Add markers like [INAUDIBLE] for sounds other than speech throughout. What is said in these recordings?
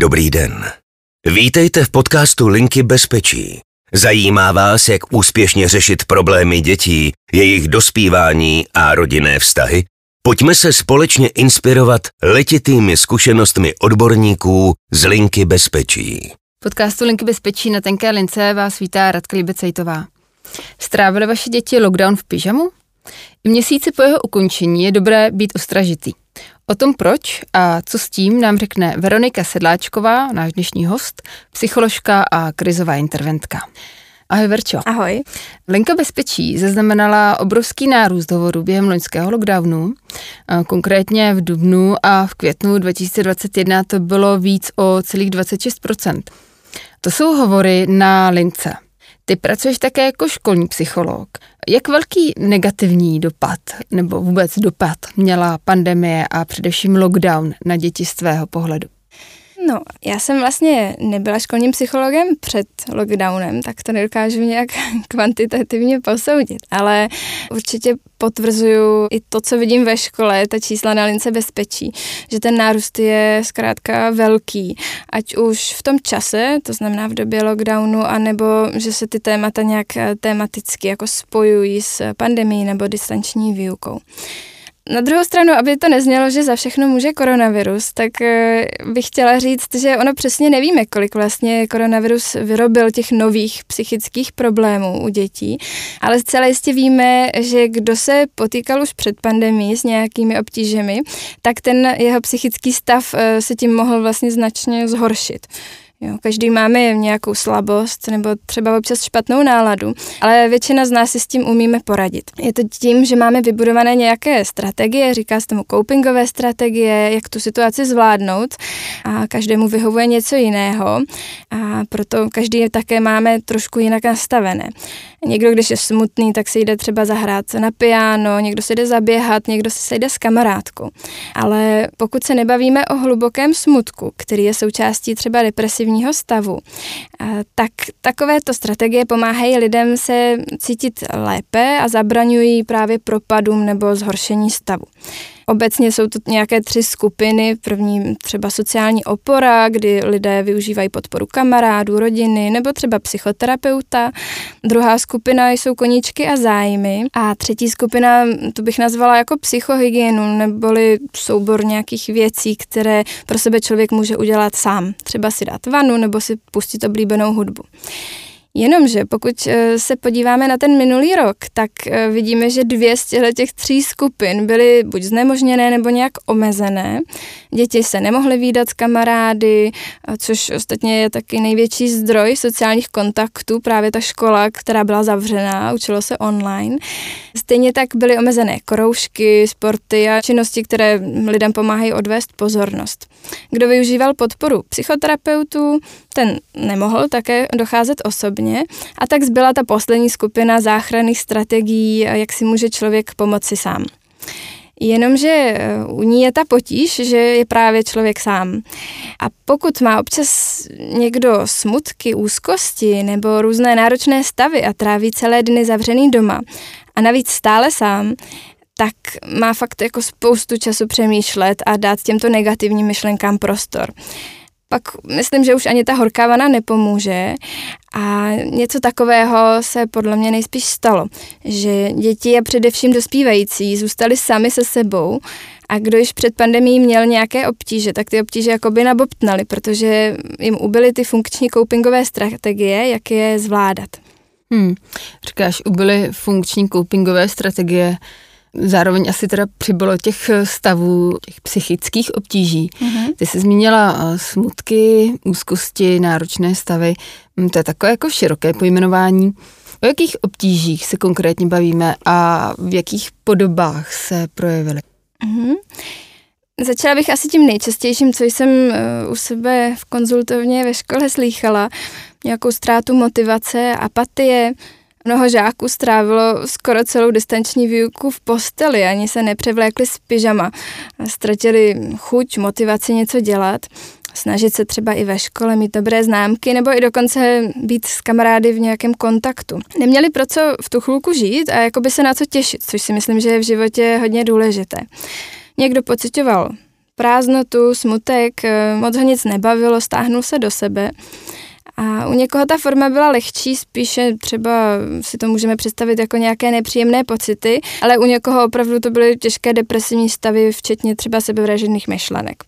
Dobrý den. Vítejte v podcastu Linky bezpečí. Zajímá vás, jak úspěšně řešit problémy dětí, jejich dospívání a rodinné vztahy? Pojďme se společně inspirovat letitými zkušenostmi odborníků z Linky bezpečí. Podcastu Linky bezpečí na tenké lince vás vítá Radka Libecejtová. Strávili vaše děti lockdown v pyžamu? I měsíci po jeho ukončení je dobré být ostražitý. O tom proč a co s tím nám řekne Veronika Sedláčková, náš dnešní host, psycholožka a krizová interventka. Ahoj Verčo. Ahoj. Linka bezpečí zaznamenala obrovský nárůst hovorů během loňského lockdownu. Konkrétně v dubnu a v květnu 2021 to bylo víc o celých 26%. To jsou hovory na lince. Ty pracuješ také jako školní psycholog. Jak velký negativní dopad nebo vůbec dopad měla pandemie a především lockdown na děti z tvého pohledu? No, já jsem vlastně nebyla školním psychologem před lockdownem, tak to nedokážu nějak [LAUGHS] kvantitativně posoudit, ale určitě potvrzuju i to, co vidím ve škole, ta čísla na lince bezpečí, že ten nárůst je zkrátka velký, ať už v tom čase, to znamená v době lockdownu, anebo že se ty témata nějak tematicky jako spojují s pandemí nebo distanční výukou. Na druhou stranu, aby to neznělo, že za všechno může koronavirus, tak eh, bych chtěla říct, že ono přesně nevíme, kolik vlastně koronavirus vyrobil těch nových psychických problémů u dětí, ale zcela jistě víme, že kdo se potýkal už před pandemí s nějakými obtížemi, tak ten jeho psychický stav eh, se tím mohl vlastně značně zhoršit. Jo, každý máme nějakou slabost nebo třeba občas špatnou náladu, ale většina z nás si s tím umíme poradit. Je to tím, že máme vybudované nějaké strategie, říká se tomu copingové strategie, jak tu situaci zvládnout a každému vyhovuje něco jiného a proto každý také máme trošku jinak nastavené. Někdo, když je smutný, tak si jde třeba zahrát na piano, někdo si jde zaběhat, někdo si sejde s kamarádkou. Ale pokud se nebavíme o hlubokém smutku, který je součástí třeba depresivního stavu, tak takovéto strategie pomáhají lidem se cítit lépe a zabraňují právě propadům nebo zhoršení stavu. Obecně jsou to nějaké tři skupiny. První třeba sociální opora, kdy lidé využívají podporu kamarádů, rodiny nebo třeba psychoterapeuta. Druhá skupina jsou koníčky a zájmy. A třetí skupina, tu bych nazvala jako psychohygienu, neboli soubor nějakých věcí, které pro sebe člověk může udělat sám. Třeba si dát vanu nebo si pustit oblíbenou hudbu. Jenomže pokud eh, se podíváme na ten minulý rok, tak eh, vidíme, že dvě z těch tří skupin byly buď znemožněné nebo nějak omezené. Děti se nemohly výdat s kamarády, což ostatně je taky největší zdroj sociálních kontaktů, právě ta škola, která byla zavřená, učilo se online. Stejně tak byly omezené kroužky, sporty a činnosti, které lidem pomáhají odvést pozornost. Kdo využíval podporu psychoterapeutů, ten nemohl také docházet osobně a tak zbyla ta poslední skupina záchranných strategií, jak si může člověk pomoci sám. Jenomže eh, u ní je ta potíž, že je právě člověk sám. A pokud má občas někdo smutky, úzkosti nebo různé náročné stavy a tráví celé dny zavřený doma a navíc stále sám, tak má fakt jako spoustu času přemýšlet a dát těmto negativním myšlenkám prostor pak myslím, že už ani ta horká vana nepomůže a něco takového se podle mě nejspíš stalo, že děti a především dospívající zůstali sami se sebou a kdo již před pandemí měl nějaké obtíže, tak ty obtíže jakoby nabobtnaly, protože jim ubyly ty funkční copingové strategie, jak je zvládat. Hmm. Říkáš, ubyly funkční copingové strategie. Zároveň asi teda přibylo těch stavů, těch psychických obtíží. Mm-hmm. Ty jsi zmínila eh, smutky, úzkosti, náročné stavy. Hm, to je takové jako široké pojmenování. O jakých obtížích se konkrétně bavíme a v jakých podobách se projevily? Mm-hmm. Začala bych asi tím nejčastějším, co jsem uh, u sebe v konzultovně ve škole slýchala. Nějakou ztrátu motivace, apatie, Mnoho žáků strávilo skoro celou distanční výuku v posteli, ani se nepřevlékli z pyžama. Ztratili chuť, motivaci něco dělat, snažit se třeba i ve škole mít dobré známky nebo i dokonce být s kamarády v nějakém kontaktu. Neměli pro co v tu chvilku žít a jakoby se na co těšit, což si myslím, že je v životě hodně důležité. Někdo pocitoval prázdnotu, smutek, eh, moc ho nic nebavilo, stáhnul se do sebe. A u někoho ta forma byla lehčí, spíše třeba si to můžeme představit jako nějaké nepříjemné pocity, ale u někoho opravdu to byly těžké depresivní stavy, včetně třeba sebevražedných myšlenek.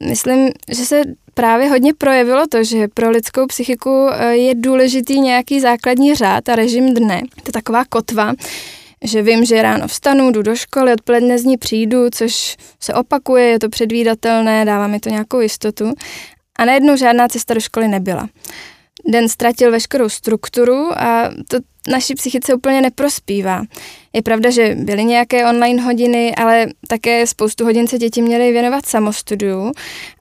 Myslím, že se právě hodně projevilo to, že pro lidskou psychiku eh, je důležitý nějaký základní řád a režim dne. To je taková kotva, že vím, že ráno vstanu, jdu do školy, odpoledne z ní přijdu, což se opakuje, je to předvídatelné, dává mi to nějakou jistotu. A najednou žádná cesta do školy nebyla. Den ztratil veškerou strukturu a to naší psychice úplně neprospívá. Je pravda, že byly nějaké online hodiny, ale také spoustu hodin se děti měly věnovat samostudiu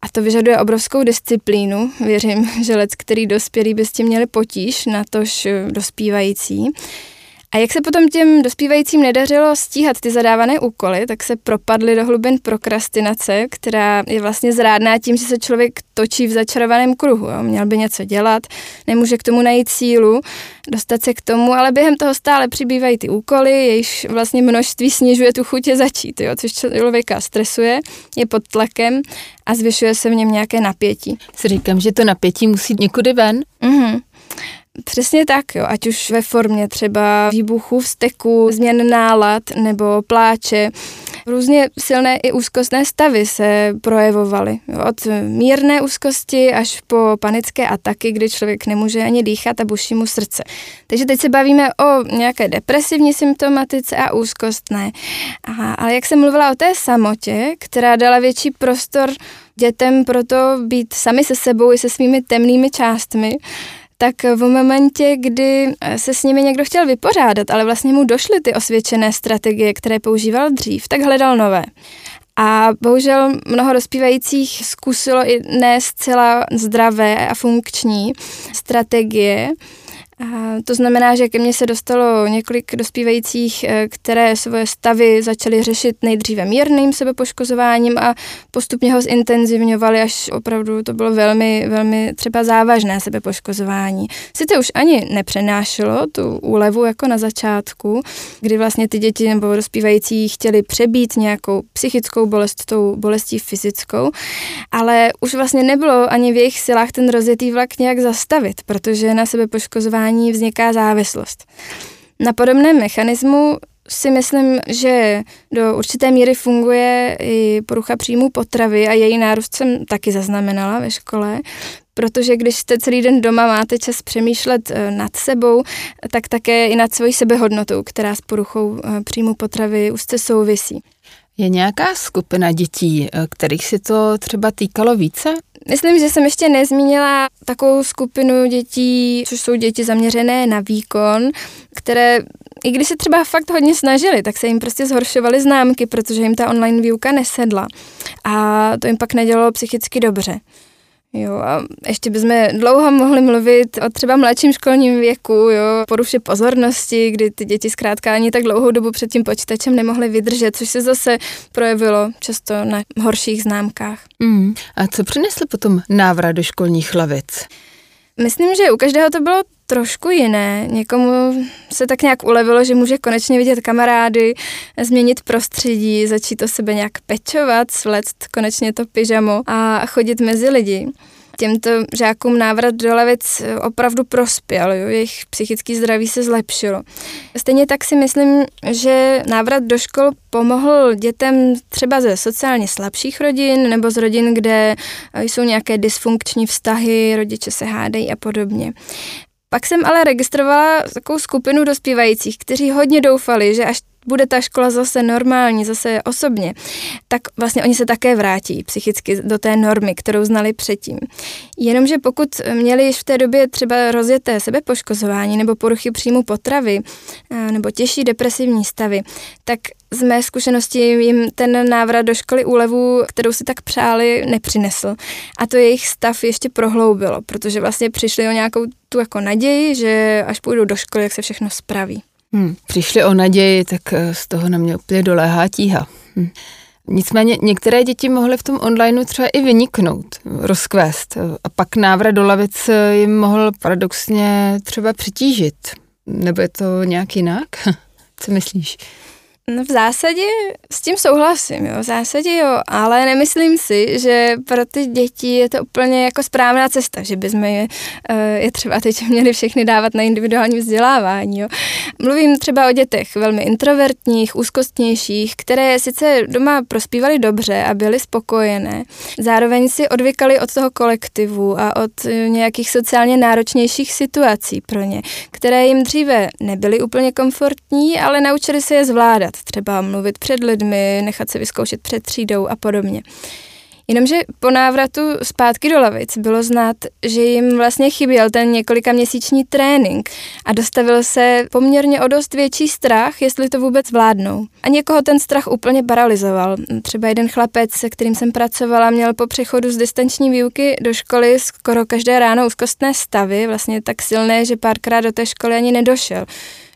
a to vyžaduje obrovskou disciplínu. Věřím, že lec, který dospělí by s tím měli potíž, na tož dospívající. A jak se potom těm dospívajícím nedařilo stíhat ty zadávané úkoly, tak se propadly do hlubin prokrastinace, která je vlastně zrádná tím, že se člověk točí v začarovaném kruhu. Jo. Měl by něco dělat, nemůže k tomu najít sílu, dostat se k tomu, ale během toho stále přibývají ty úkoly, jejichž vlastně množství snižuje tu chutě začít, jo, což člověka stresuje, je pod tlakem a zvyšuje se v něm nějaké napětí. Si říkám, že to napětí musí někudy ven. Mm-hmm. Přesně tak, jo, ať už ve formě třeba výbuchu, vzteku, změn nálad nebo pláče. Různě silné i úzkostné stavy se projevovaly. Jo, od mírné úzkosti až po panické ataky, kdy člověk nemůže ani dýchat a buší mu srdce. Takže teď se bavíme o nějaké depresivní symptomatice a úzkostné. Aha, ale jak jsem mluvila o té samotě, která dala větší prostor dětem proto být sami se sebou i se svými temnými částmi, tak v momentě, kdy eh, se s nimi někdo chtěl vypořádat, ale vlastně mu došly ty osvědčené strategie, které používal dřív, tak hledal nové. A bohužel mnoho dospívajících zkusilo i ne zcela zdravé a funkční strategie, to znamená, že ke mně se dostalo několik dospívajících, eh, které svoje stavy začaly řešit nejdříve mírným sebepoškozováním a postupně ho zintenzivňovali, až opravdu to bylo velmi, velmi třeba závažné sebepoškozování. Sice už ani nepřenášelo tu úlevu jako na začátku, kdy vlastně ty děti nebo dospívající chtěli přebít nějakou psychickou bolest tou bolestí fyzickou, ale už vlastně nebylo ani v jejich silách ten rozjetý vlak nějak zastavit, protože na sebepoškozování poškozování vzniká závislost. Na podobném mechanismu si myslím, že do určité míry funguje i porucha příjmu potravy a její nárůst jsem taky zaznamenala ve škole, protože když jste celý den doma, máte čas přemýšlet eh, nad sebou, tak také i nad svojí sebehodnotou, která s poruchou eh, příjmu potravy úzce souvisí. Je nějaká skupina dětí, eh, kterých si to třeba týkalo více? Myslím, že jsem ještě nezmínila takovou skupinu dětí, což jsou děti zaměřené na výkon, které i když se třeba fakt hodně snažili, tak se jim prostě zhoršovaly známky, protože jim ta online výuka nesedla. A to jim pak nedělalo psychicky dobře. Jo, a ještě bychom dlouho mohli mluvit o třeba mladším školním věku, jo, poruše pozornosti, kdy ty děti zkrátka ani tak dlouhou dobu před tím počítačem nemohly vydržet, což se zase projevilo často na horších známkách. Mm. A co přinesl potom návrat do školních lavic? Myslím, že u každého to bylo trošku jiné. Někomu se tak nějak ulevilo, že může konečně vidět kamarády, změnit prostředí, začít o sebe nějak pečovat, svléct konečně to pyžamo a chodit mezi lidi těmto žákům návrat do lavic opravdu prospěl, jo? jejich psychický zdraví se zlepšilo. Stejně tak si myslím, že návrat do škol pomohl dětem třeba ze sociálně slabších rodin nebo z rodin, kde jsou nějaké dysfunkční vztahy, rodiče se hádají a podobně. Pak jsem ale registrovala takovou skupinu dospívajících, kteří hodně doufali, že až bude ta škola zase normální, zase osobně, tak vlastně oni se také vrátí psychicky do té normy, kterou znali předtím. Jenomže pokud měli již v té době třeba rozjeté sebepoškozování nebo poruchy příjmu potravy nebo těžší depresivní stavy, tak z mé zkušenosti jim ten návrat do školy úlevu, kterou si tak přáli, nepřinesl. A to jejich stav ještě prohloubilo, protože vlastně přišli o nějakou tu jako naději, že až půjdou do školy, jak se všechno spraví. Hmm, přišli o naději, tak eh, z toho na mě úplně doléhá tíha. Hmm. Nicméně některé děti mohly v tom onlineu třeba i vyniknout, rozkvést a pak návrat do lavic jim mohl paradoxně třeba přitížit. Nebo je to nějak jinak? [LAUGHS] Co myslíš? No v zásadě s tím souhlasím, jo, v zásadě jo, ale nemyslím si, že pro ty děti je to úplně jako správná cesta, že bychom je, eh, je třeba teď měli všechny dávat na individuální vzdělávání, jo. Mluvím třeba o dětech velmi introvertních, úzkostnějších, které sice doma prospívaly dobře a byly spokojené, zároveň si odvykali od toho kolektivu a od eh, nějakých sociálně náročnějších situací pro ně, které jim dříve nebyly úplně komfortní, ale naučili se je zvládat třeba mluvit před lidmi, nechat se vyzkoušet před třídou a podobně. Jenomže po návratu zpátky do lavic bylo znát, že jim vlastně chyběl ten několika měsíční trénink a dostavil se poměrně o dost větší strach, jestli to vůbec vládnou. A někoho ten strach úplně paralizoval. Třeba jeden chlapec, se kterým jsem pracovala, měl po přechodu z distanční výuky do školy skoro každé ráno úzkostné stavy, vlastně tak silné, že párkrát do té školy ani nedošel.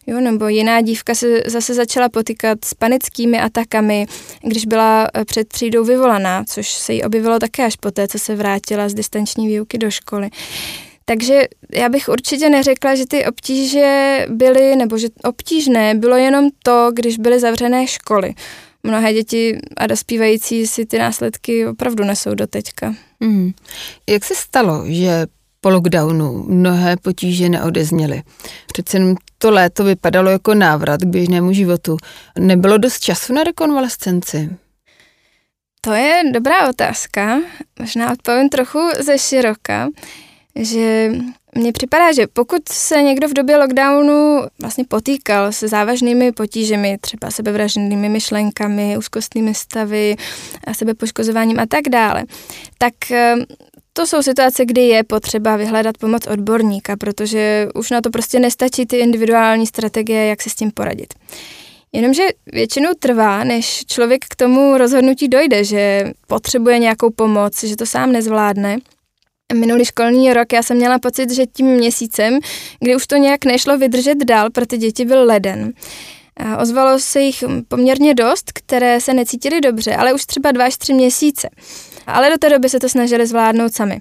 Jo, nebo jiná dívka se zase začala potýkat s panickými atakami, když byla eh, před třídou vyvolaná, což se jí objevilo také až poté, co se vrátila z distanční výuky do školy. Takže já bych určitě neřekla, že ty obtíže byly, nebo že obtížné bylo jenom to, když byly zavřené školy. Mnohé děti a dospívající si ty následky opravdu nesou do teďka. Mm. Jak se stalo, že po lockdownu mnohé potíže neodezněly. Přece jenom to léto vypadalo jako návrat k běžnému životu. Nebylo dost času na rekonvalescenci? To je dobrá otázka. Možná odpovím trochu ze široka, že mně připadá, že pokud se někdo v době lockdownu vlastně potýkal se závažnými potížemi, třeba sebevražednými myšlenkami, úzkostnými stavy, sebepoškozováním a tak dále, tak to jsou situace, kdy je potřeba vyhledat pomoc odborníka, protože už na to prostě nestačí ty individuální strategie, jak se s tím poradit. Jenomže většinou trvá, než člověk k tomu rozhodnutí dojde, že potřebuje nějakou pomoc, že to sám nezvládne. Minulý školní rok já jsem měla pocit, že tím měsícem, kdy už to nějak nešlo vydržet dál, pro ty děti byl leden. A ozvalo se jich poměrně dost, které se necítili dobře, ale už třeba dva až tři měsíce ale do té doby se to snažili zvládnout sami.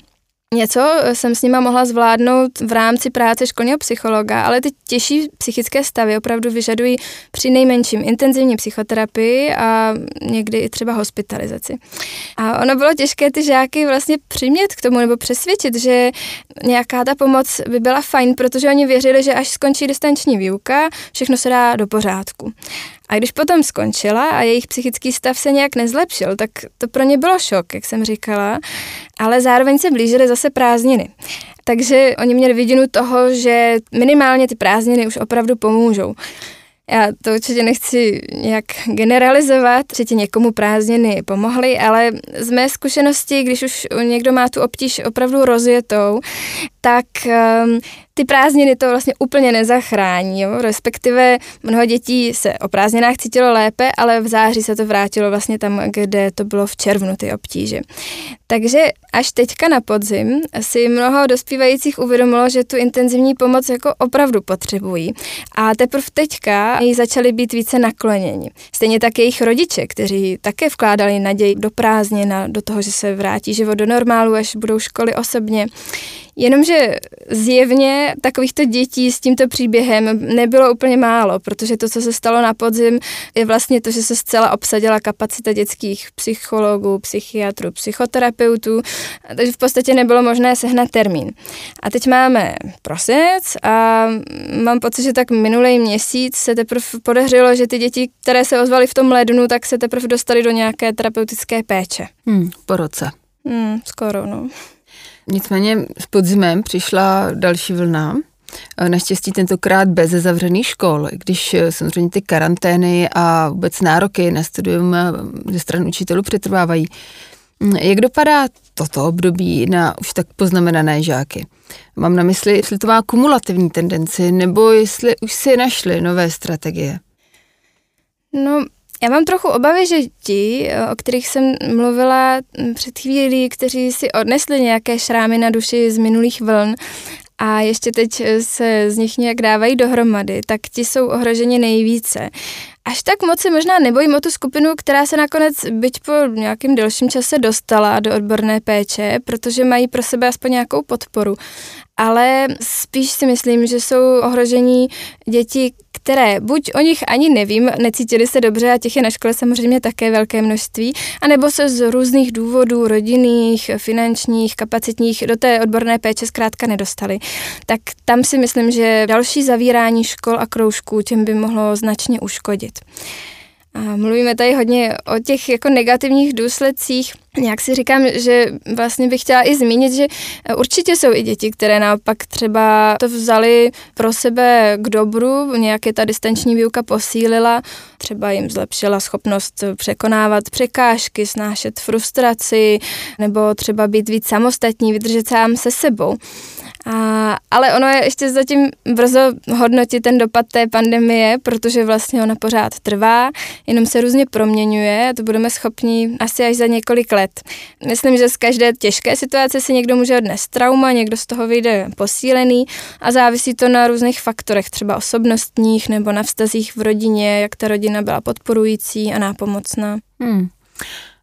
Něco jsem s nima mohla zvládnout v rámci práce školního psychologa, ale ty těžší psychické stavy opravdu vyžadují při nejmenším intenzivní psychoterapii a někdy i třeba hospitalizaci. A ono bylo těžké ty žáky vlastně přimět k tomu nebo přesvědčit, že nějaká ta pomoc by byla fajn, protože oni věřili, že až skončí distanční výuka, všechno se dá do pořádku. A když potom skončila a jejich psychický stav se nějak nezlepšil, tak to pro ně bylo šok, jak jsem říkala, ale zároveň se blížily zase prázdniny. Takže oni měli vidinu toho, že minimálně ty prázdniny už opravdu pomůžou. Já to určitě nechci nějak generalizovat, že ti někomu prázdniny pomohly, ale z mé zkušenosti, když už někdo má tu obtíž opravdu rozjetou, tak um, ty prázdniny to vlastně úplně nezachrání, jo? respektive mnoho dětí se o prázdninách cítilo lépe, ale v září se to vrátilo vlastně tam, kde to bylo v červnu ty obtíže. Takže až teďka na podzim si mnoho dospívajících uvědomilo, že tu intenzivní pomoc jako opravdu potřebují a teprve teďka jí začali být více nakloněni. Stejně tak jejich rodiče, kteří také vkládali naději do prázdnin do toho, že se vrátí život do normálu, až budou školy osobně. Jenomže zjevně takovýchto dětí s tímto příběhem nebylo úplně málo, protože to, co se stalo na podzim, je vlastně to, že se zcela obsadila kapacita dětských psychologů, psychiatrů, psychoterapeutů, takže v podstatě nebylo možné sehnat termín. A teď máme prosinec a mám pocit, že tak minulý měsíc se teprve podařilo, že ty děti, které se ozvaly v tom lednu, tak se teprve dostali do nějaké terapeutické péče. Hmm, po roce. Hmm, skoro, no. Nicméně s podzimem přišla další vlna, Naštěstí tentokrát bez zavřených škol, když eh, samozřejmě ty karantény a vůbec nároky na studium eh, ze strany učitelů přetrvávají. Mm, jak dopadá toto období na už tak poznamenané žáky? Mám na mysli, jestli to má kumulativní tendenci, nebo jestli už si našli nové strategie. No, já mám trochu obavy, že ti, o kterých jsem mluvila před chvílí, kteří si odnesli nějaké šrámy na duši z minulých vln a ještě teď se z nich nějak dávají dohromady, tak ti jsou ohroženi nejvíce. až tak moc se možná nebojím o tu skupinu, která se nakonec, byť po nějakém delším čase dostala do odborné péče, protože mají pro sebe aspoň nějakou podporu. Ale spíš si myslím, že jsou ohrožení děti, které buď o nich ani nevím, necítili se dobře a těch je na škole samozřejmě také velké množství, anebo se z různých důvodů, rodinných, finančních, kapacitních, do té odborné péče zkrátka nedostali. Tak tam si myslím, že další zavírání škol a kroužků těm by mohlo značně uškodit. A mluvíme tady hodně o těch jako negativních důsledcích. Jak si říkám, že vlastně bych chtěla i zmínit, že určitě jsou i děti, které naopak třeba to vzali pro sebe k dobru, nějaké ta distanční výuka posílila, třeba jim zlepšila schopnost překonávat překážky, snášet frustraci, nebo třeba být víc samostatní, vydržet sám se sebou. A, ale ono je ještě zatím brzo hodnotit ten dopad té pandemie, protože vlastně ona pořád trvá, jenom se různě proměňuje a to budeme schopni asi až za několik let. Myslím, že z každé těžké situace si někdo může odnést trauma, někdo z toho vyjde posílený a závisí to na různých faktorech, třeba osobnostních nebo na vztazích v rodině, jak ta rodina byla podporující a nápomocná. Hmm.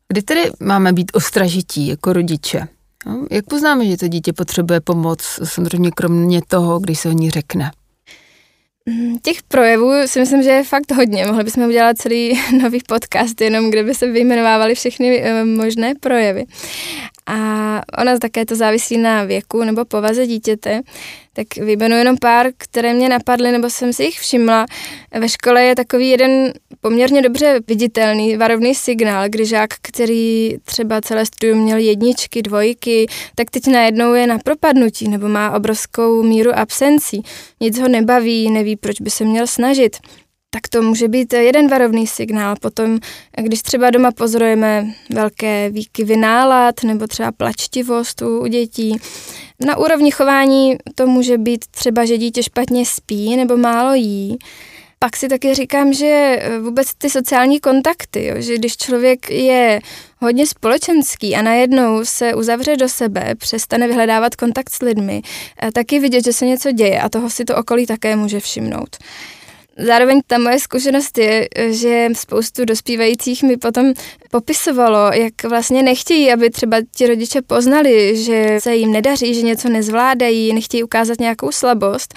Kdy tedy máme být ostražití jako rodiče? No, jak poznáme, že to dítě potřebuje pomoc, samozřejmě kromě toho, když se o ní řekne? Mm, těch projevů si myslím, že je fakt hodně. Mohli bychom udělat celý [LAUGHS] nový podcast, jenom kde by se vyjmenovávaly všechny eh, možné projevy. A ona také to závisí na věku nebo povaze dítěte tak vyjmenu jenom pár, které mě napadly, nebo jsem si jich všimla. Ve škole je takový jeden poměrně dobře viditelný varovný signál, kdy žák, který třeba celé studium měl jedničky, dvojky, tak teď najednou je na propadnutí nebo má obrovskou míru absencí. Nic ho nebaví, neví, proč by se měl snažit tak to může být jeden varovný signál. Potom, když třeba doma pozorujeme velké výkyvy nálad nebo třeba plačtivost u dětí, na úrovni chování to může být třeba, že dítě špatně spí nebo málo jí. Pak si taky říkám, že vůbec ty sociální kontakty, jo, že když člověk je hodně společenský a najednou se uzavře do sebe, přestane vyhledávat kontakt s lidmi, eh, taky vidět, že se něco děje a toho si to okolí také může všimnout. Zároveň ta moje zkušenost je, že spoustu dospívajících mi potom popisovalo, jak vlastně nechtějí, aby třeba ti rodiče poznali, že se jim nedaří, že něco nezvládají, nechtějí ukázat nějakou slabost.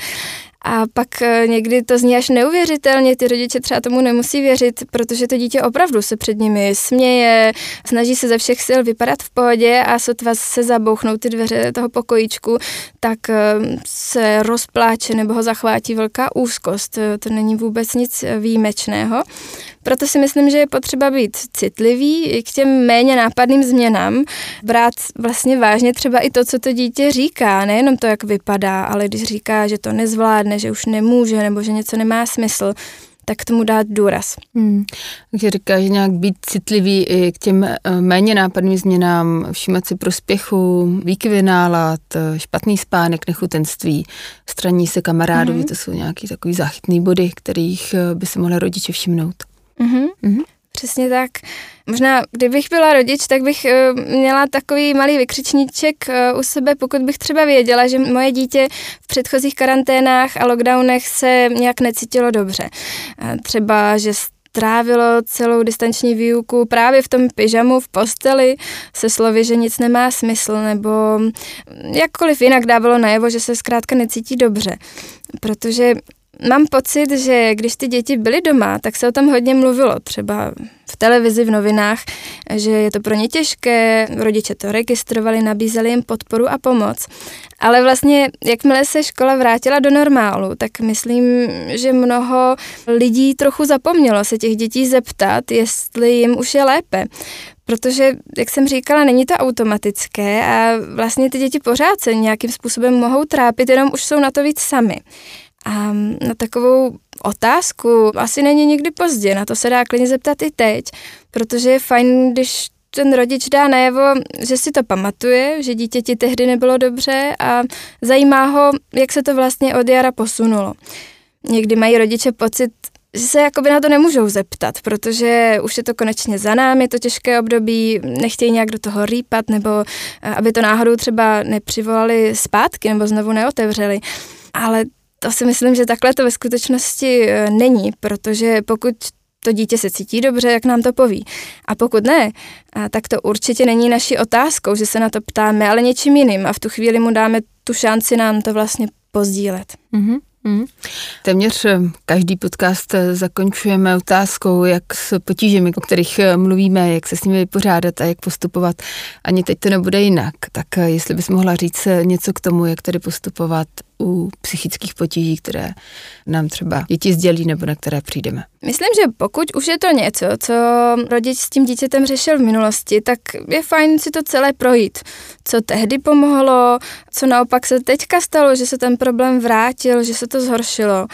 A pak eh, někdy to zní až neuvěřitelně, ty rodiče třeba tomu nemusí věřit, protože to dítě opravdu se před nimi směje, snaží se ze všech sil vypadat v pohodě a sotva se zabouchnou ty dveře toho pokojíčku, tak eh, se rozpláče nebo ho zachvátí velká úzkost. To není vůbec nic výjimečného. Proto si myslím, že je potřeba být citlivý i k těm méně nápadným změnám, brát vlastně vážně třeba i to, co to dítě říká, nejenom to, jak vypadá, ale když říká, že to nezvládne, že už nemůže nebo že něco nemá smysl, tak tomu dát důraz. Hmm. Takže říká, že nějak být citlivý i k těm eh, méně nápadným změnám, všímat si prospěchu, výkyvy nálad, eh, špatný spánek, nechutenství, straní se kamarádovi, hmm. to jsou nějaký takový záchytný body, kterých eh, by se mohli rodiče všimnout. Mm-hmm. Mm-hmm. Přesně tak. Možná, kdybych byla rodič, tak bych uh, měla takový malý vykřičníček uh, u sebe, pokud bych třeba věděla, že moje dítě v předchozích karanténách a lockdownech se nějak necítilo dobře. Třeba, že strávilo celou distanční výuku právě v tom pyžamu v posteli se slovy, že nic nemá smysl, nebo jakkoliv jinak dávalo najevo, že se zkrátka necítí dobře. Protože Mám pocit, že když ty děti byly doma, tak se o tom hodně mluvilo, třeba v televizi, v novinách, že je to pro ně těžké, rodiče to registrovali, nabízeli jim podporu a pomoc. Ale vlastně, jakmile se škola vrátila do normálu, tak myslím, že mnoho lidí trochu zapomnělo se těch dětí zeptat, jestli jim už je lépe. Protože, jak jsem říkala, není to automatické a vlastně ty děti pořád se nějakým způsobem mohou trápit, jenom už jsou na to víc sami. A na takovou otázku asi není nikdy pozdě, na to se dá klidně zeptat i teď, protože je fajn, když ten rodič dá najevo, že si to pamatuje, že dítěti tehdy nebylo dobře a zajímá ho, jak se to vlastně od jara posunulo. Někdy mají rodiče pocit, že se jakoby na to nemůžou zeptat, protože už je to konečně za námi, to těžké období, nechtějí nějak do toho rýpat, nebo eh, aby to náhodou třeba nepřivolali zpátky, nebo znovu neotevřeli. Ale to si myslím, že takhle to ve skutečnosti e, není, protože pokud to dítě se cítí dobře, jak nám to poví. A pokud ne, tak to určitě není naší otázkou, že se na to ptáme, ale něčím jiným a v tu chvíli mu dáme tu šanci nám to vlastně pozdílet. Mm-hmm. Mm. Téměř eh, každý podcast eh, zakončujeme otázkou, jak s potížemi, o kterých mluvíme, jak se s nimi vypořádat a jak postupovat. Ani teď to nebude jinak. Tak jestli bys mohla říct něco k tomu, jak tedy postupovat u psychických potíží, které nám třeba děti sdělí nebo na které přijdeme. Myslím, že pokud už je to něco, co rodič s tím dítětem řešil v minulosti, tak je fajn si to celé projít. Co tehdy pomohlo, co naopak se teďka stalo, že se ten problém vrátil, že se to zhoršilo.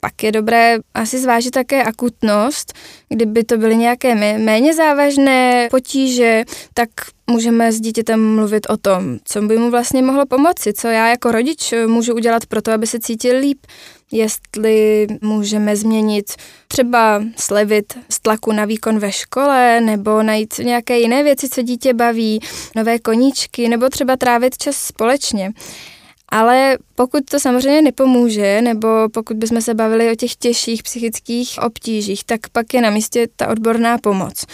Pak je dobré asi zvážit také akutnost. Kdyby to byly nějaké méně závažné potíže, tak můžeme s dítětem mluvit o tom, co by mu vlastně mohlo pomoci, co já jako rodič můžu udělat pro to, aby se cítil líp, jestli můžeme změnit třeba slevit z tlaku na výkon ve škole, nebo najít nějaké jiné věci, co dítě baví, nové koníčky, nebo třeba trávit čas společně. Ale pokud to samozřejmě nepomůže, nebo pokud bychom se bavili o těch těžších psychických obtížích, tak pak je na místě ta odborná pomoc.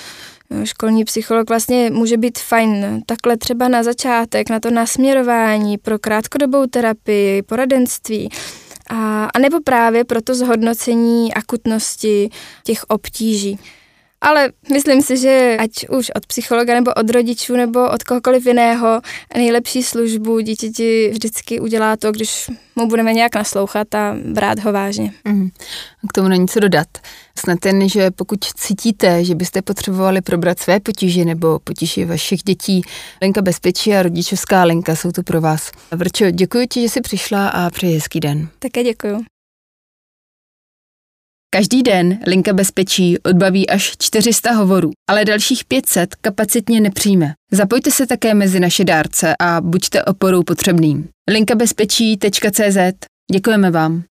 Školní psycholog vlastně může být fajn takhle třeba na začátek, na to nasměrování pro krátkodobou terapii, poradenství, a, a nebo právě pro to zhodnocení akutnosti těch obtíží. Ale myslím si, že ať už od psychologa nebo od rodičů nebo od kohokoliv jiného nejlepší službu dítěti vždycky udělá to, když mu budeme nějak naslouchat a brát ho vážně. Mm. K tomu není co dodat. Snad jen, že pokud cítíte, že byste potřebovali probrat své potíže nebo potíže vašich dětí, Lenka Bezpečí a rodičovská Lenka jsou tu pro vás. Vrčo, děkuji ti, že jsi přišla a přeji hezký den. Také děkuji. Každý den linka bezpečí odbaví až 400 hovorů, ale dalších 500 kapacitně nepřijme. Zapojte se také mezi naše dárce a buďte oporou potřebným. linkabezpečí.cz Děkujeme vám.